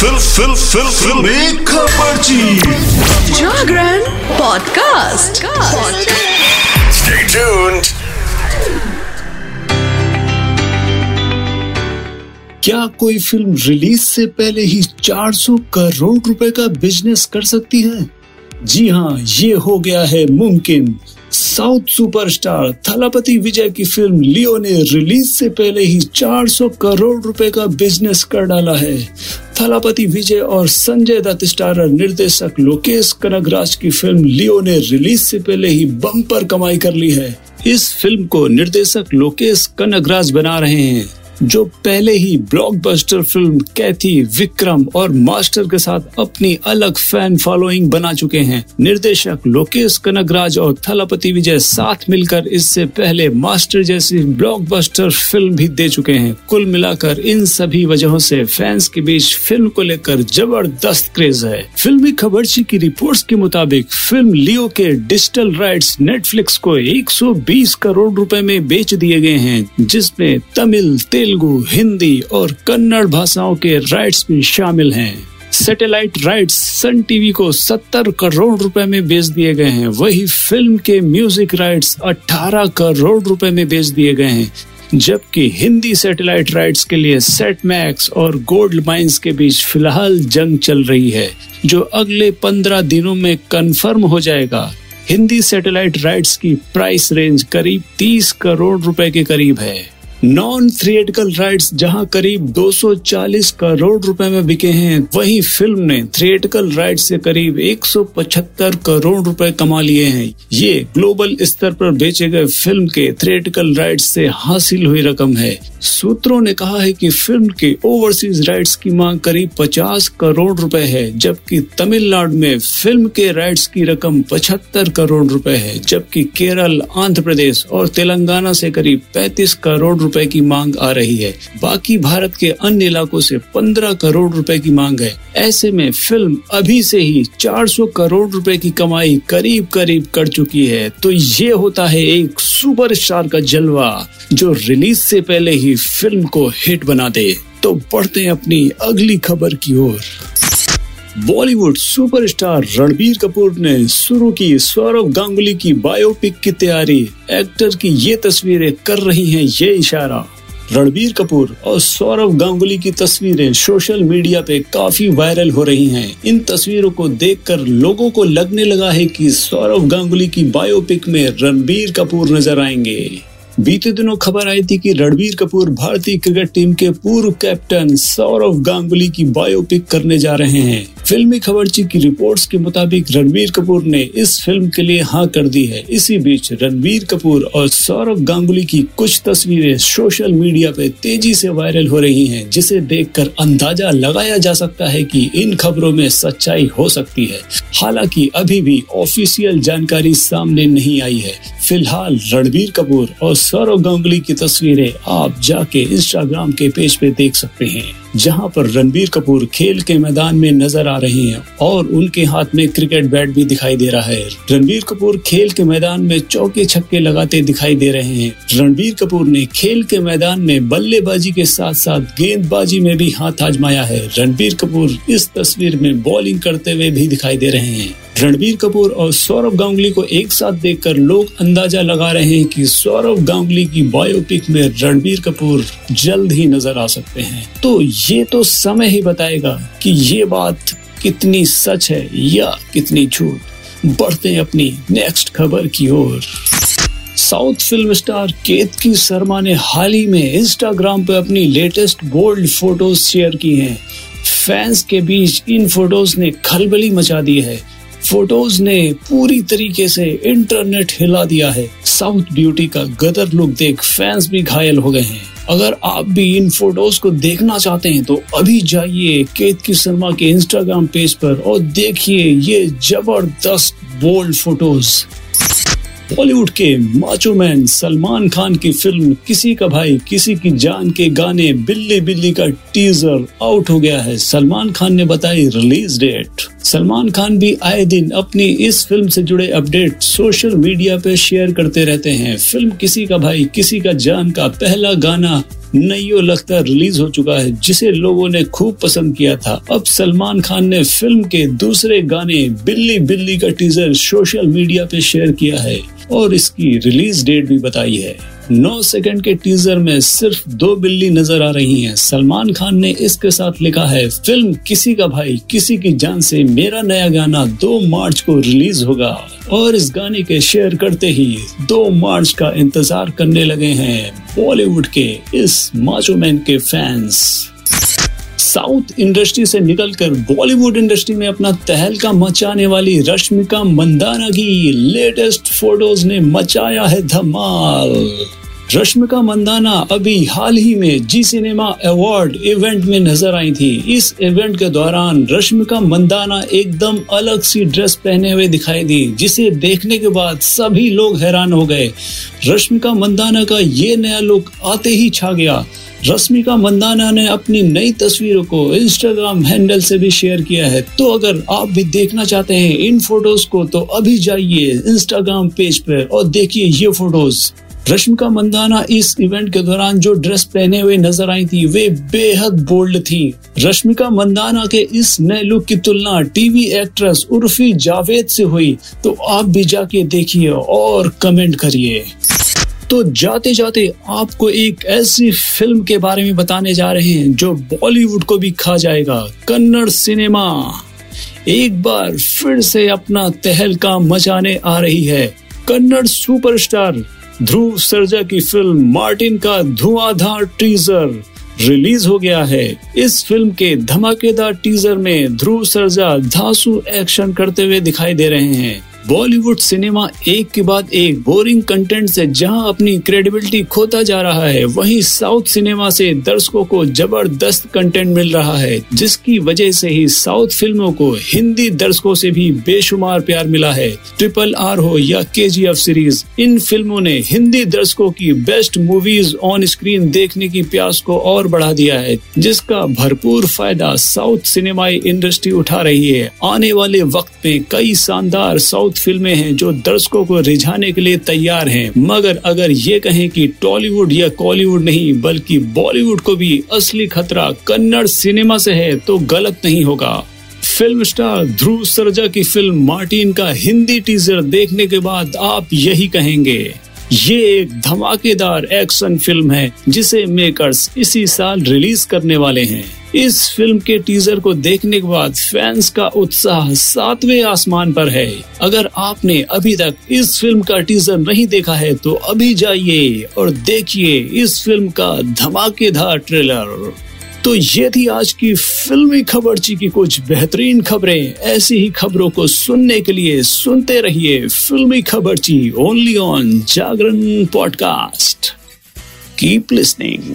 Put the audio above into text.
Fill fill fill fill. खबर जागरण podcast. Stay tuned. क्या कोई फ़िल्म रिलीज़ से पहले ही 400 करोड़ रुपए का बिज़नेस कर सकती है? जी हाँ ये हो गया है मुमकिन। साउथ सुपरस्टार थलापति विजय की फ़िल्म लियो ने रिलीज़ से पहले ही 400 करोड़ रुपए का बिज़नेस कर डाला है। थलापति विजय और संजय दत्त स्टारर निर्देशक लोकेश कनगराज की फ़िल्म लियो ने रिलीज़ से पहले ही बम्पर कमाई कर ली है। इस फ़िल्म को निर्देशक लोकेश कनगराज बना रहे हैं। जो पहले ही ब्लॉकबस्टर फ़िल्म कैथी, विक्रम और मास्टर के साथ अपनी अलग फ़ैन फॉलोइंग बना चुके हैं। निर्देशक लोकेश कनगराज और थलापति विजय साथ मिलकर इससे पहले मास्टर जैसी ब्लॉकबस्टर फ़िल्म भी दे चुके हैं। कुल मिलाकर इन सभी वजहों से फैंस के बीच फ़िल्म को लेकर ज़बरदस्त क्रेज है। फिल्मी खबरची की रिपोर्ट्स के मुताबिक फ़िल्म लियो के डिजिटल राइट्स नेटफ्लिक्स को 120 करोड़ रुपए में बेच दिए गए हैं, जिसमें तमिल तेलुगु, हिंदी और कन्नड़ भाषाओं के राइट्स भी शामिल हैं। सैटेलाइट राइट्स सन टीवी को 70 करोड़ रुपए में बेच दिए गए हैं। वही फ़िल्म के म्यूज़िक राइट्स 18 करोड़ रुपए में बेच दिए गए हैं। जबकि हिंदी सैटेलाइट राइट्स के लिए सेट मैक्स और गोल्ड माइंस के बीच फ़िलहाल जंग चल रही है, जो अगले पंद्रह दिनों में कंफर्म हो जाएगा। हिंदी सैटेलाइट राइट्स की प्राइस रेंज करीब 30 करोड़ रुपए के करीब है। नॉन थिएटिकल राइट्स जहाँ करीब 240 करोड़ रुपए में बिके हैं, वहीं फ़िल्म ने थिएटिकल राइट्स से करीब 175 करोड़ रुपए कमा लिए हैं। ये ग्लोबल स्तर पर बेचे गए फ़िल्म के थिएटिकल राइट्स से हासिल हुई रकम है। सूत्रों ने कहा है कि फ़िल्म के ओवरसीज राइट्स की मांग करीब 50 करोड़ रुपए है, जबकि तमिलनाडु में फ़िल्म के राइट्स की रकम 75 करोड़ रुपए है, जबकि केरल, आंध्र प्रदेश और तेलंगाना से करीब 35 करोड़ रुपए की मांग आ रही है। बाकी भारत के अन्य इलाकों से 15 करोड़ रुपए की मांग है। ऐसे में फ़िल्म अभी से ही 400 करोड़ रुपए की कमाई करीब करीब कर चुकी है। तो ये होता है एक सुपर स्टार का जलवा, जो रिलीज़ से पहले ही फ़िल्म को हिट बना दे। तो बढ़ते हैं अपनी अगली खबर की ओर। बॉलीवुड सुपरस्टार रणबीर कपूर ने शुरू की सौरभ गांगुली की बायोपिक की तैयारी। एक्टर की ये तस्वीरें कर रही हैं ये इशारा। रणबीर कपूर और सौरव गांगुली की तस्वीरें सोशल मीडिया पे काफ़ी वायरल हो रही हैं। इन तस्वीरों को देखकर लोगों को लगने लगा है कि सौरव गांगुली की बायोपिक में रणबीर कपूर नज़र आएँगे। बीते दिनों खबर आई थी कि रणबीर कपूर भारतीय क्रिकेट टीम के पूर्व कैप्टन सौरव गांगुली की बायोपिक करने जा रहे हैं। फिल्मी खबरची की रिपोर्ट्स के मुताबिक रणबीर कपूर ने इस फ़िल्म के लिए हाँ कर दी है। इसी बीच रणबीर कपूर और सौरव गांगुली की कुछ तस्वीरें सोशल मीडिया पे तेज़ी से वायरल हो रही हैं, जिसे देखकर अंदाज़ा लगाया जा सकता है कि इन खबरों में सच्चाई हो सकती है। हालाँकि अभी भी ऑफिशियल जानकारी सामने नहीं आई है। फ़िलहाल रणबीर कपूर और सौरव गांगुली की तस्वीरें आप जाके इंस्टाग्राम के पेज पे देख सकते हैं, जहाँ पर रणबीर कपूर खेल के मैदान में नज़र आ रहे हैं और उनके हाथ में क्रिकेट बैट भी दिखाई दे रहा है। रणबीर कपूर खेल के मैदान में चौके छक्के लगाते दिखाई दे रहे हैं। रणबीर कपूर ने खेल के मैदान में बल्लेबाजी के साथ साथ गेंदबाजी में भी हाथ आजमाया है। रणबीर कपूर इस तस्वीर में बॉलिंग करते हुए भी दिखाई दे रहे हैं। रणबीर कपूर और सौरभ गांगुली को एक साथ देखकर लोग अंदाज़ा लगा रहे हैं कि सौरभ गांगुली की बायोपिक में रणबीर कपूर जल्द ही नज़र आ सकते हैं। तो ये तो समय ही बताएगा कि ये बात कितनी सच है या कितनी झूठ। बढ़ते हैं अपनी नेक्स्ट खबर की ओर। South film star Ketaki Sharma ने हाल ही में इंस्टाग्राम पर अपनी लेटेस्ट बोल्ड फ़ोटोज़ शेयर की हैं। फैंस के बीच इन फ़ोटोज़ ने खलबली मचा दी है। फ़ोटोज़ ने पूरी तरीके से इंटरनेट हिला दिया है। साउथ ब्यूटी का गदर लुक देख फैंस भी घायल हो गए हैं। अगर आप भी इन फ़ोटोज़ को देखना चाहते हैं तो अभी जाइए केतकी शर्मा के इंस्टाग्राम पेज पर और देखिए ये ज़बरदस्त बोल्ड फ़ोटोज़ बॉलीवुड के माचो मैन सलमान खान की फ़िल्म किसी का भाई, किसी की जान के गाने बिल्ली बिल्ली का टीजर आउट हो गया है। सलमान खान ने बताई रिलीज़ डेट सलमान खान भी आए दिन अपनी इस फ़िल्म से जुड़े अपडेट सोशल मीडिया पे शेयर करते रहते हैं। फ़िल्म किसी का भाई, किसी का जान का पहला गाना नयो लखतर रिलीज़ हो चुका है, जिसे लोगों ने खूब पसंद किया था। अब सलमान खान ने फ़िल्म के दूसरे गाने बिल्ली बिल्ली का टीजर सोशल मीडिया पे शेयर किया है और इसकी रिलीज़ डेट भी बताई है। नौ सेकंड के टीजर में सिर्फ़ दो बिल्ली नज़र आ रही हैं। सलमान खान ने इसके साथ लिखा है, फ़िल्म किसी का भाई, किसी की जान से मेरा नया गाना दो मार्च को रिलीज़ होगा। और इस गाने के शेयर करते ही दो मार्च का इंतज़ार करने लगे हैं बॉलीवुड के इस माचोमैन के फैंस। साउथ इंडस्ट्री से निकलकर बॉलीवुड इंडस्ट्री में अपना तहलका मचाने वाली रश्मिका मंदाना की लेटेस्ट फ़ोटोज़ ने मचाया है धमाल। रश्मिका मंदाना अभी हाल ही में जी सिनेमा अवार्ड इवेंट में नज़र आई थी। इस इवेंट के दौरान रश्मिका मंदाना एकदम अलग सी ड्रेस पहने हुए दिखाई दी, जिसे देखने के बाद सभी लोग हैरान हो गए। रश्मिका मंदाना का ये नया लुक आते ही छा गया। रश्मिका मंदाना ने अपनी नई तस्वीरों को इंस्टाग्राम हैंडल से भी शेयर किया है। तो अगर आप भी देखना चाहते हैं इन फ़ोटोज़ को तो अभी जाइए इंस्टाग्राम पेज पर और देखिए ये फ़ोटोज़ रश्मिका मंदाना इस इवेंट के दौरान जो ड्रेस पहने हुए नज़र आई थी, वे बेहद बोल्ड थी। रश्मिका मंदाना के इस नए लुक की तुलना टीवी एक्ट्रेस उर्फी जावेद से हुई। तो आप भी जाके देखिए और कमेंट करिए। तो जाते जाते आपको एक ऐसी फ़िल्म के बारे में बताने जा रहे हैं, जो बॉलीवुड को भी खा जाएगा। कन्नड़ सिनेमा एक बार फिर से अपना तहलका मचाने आ रही है। कन्नड़ सुपरस्टार ध्रुव सरजा की फ़िल्म मार्टिन का धुआंधार टीजर रिलीज़ हो गया है। इस फ़िल्म के धमाकेदार टीजर में ध्रुव सरजा धासु एक्शन करते हुए दिखाई दे रहे हैं। बॉलीवुड सिनेमा एक के बाद एक बोरिंग कंटेंट से जहाँ अपनी क्रेडिबिलिटी खोता जा रहा है, वहीं साउथ सिनेमा से दर्शकों को ज़बरदस्त कंटेंट मिल रहा है, जिसकी वजह से ही साउथ फ़िल्मों को हिंदी दर्शकों से भी बेशुमार प्यार मिला है। ट्रिपल आर हो या के सीरीज़, इन फ़िल्मों ने हिंदी दर्शकों की बेस्ट मूवीज़ ऑन स्क्रीन देखने की प्यास को और बढ़ा दिया है, जिसका भरपूर फ़ायदा साउथ सिनेमाई इंडस्ट्री उठा रही है। आने वाले वक्त में कई शानदार साउथ फ़िल्में हैं जो दर्शकों को रिझाने के लिए तैयार हैं। मगर अगर ये कहें कि टॉलीवुड या कॉलीवुड नहीं, बल्कि बॉलीवुड को भी असली खतरा कन्नड़ सिनेमा से है तो गलत नहीं होगा। फ़िल्म स्टार ध्रुव सरजा की फ़िल्म मार्टिन का हिंदी टीजर देखने के बाद आप यही कहेंगे, ये एक धमाकेदार एक्शन फ़िल्म है, जिसे मेकर्स इसी साल रिलीज़ करने वाले हैं। इस फ़िल्म के टीजर को देखने के बाद फैंस का उत्साह सातवें आसमान पर है। अगर आपने अभी तक इस फ़िल्म का टीजर नहीं देखा है तो अभी जाइए और देखिए इस फ़िल्म का धमाकेदार ट्रेलर। तो ये थी आज की फिल्मी खबरची की कुछ बेहतरीन खबरें। ऐसी ही खबरों को सुनने के लिए सुनते रहिए Filmi Khabarchi only on Jagran podcast. Keep listening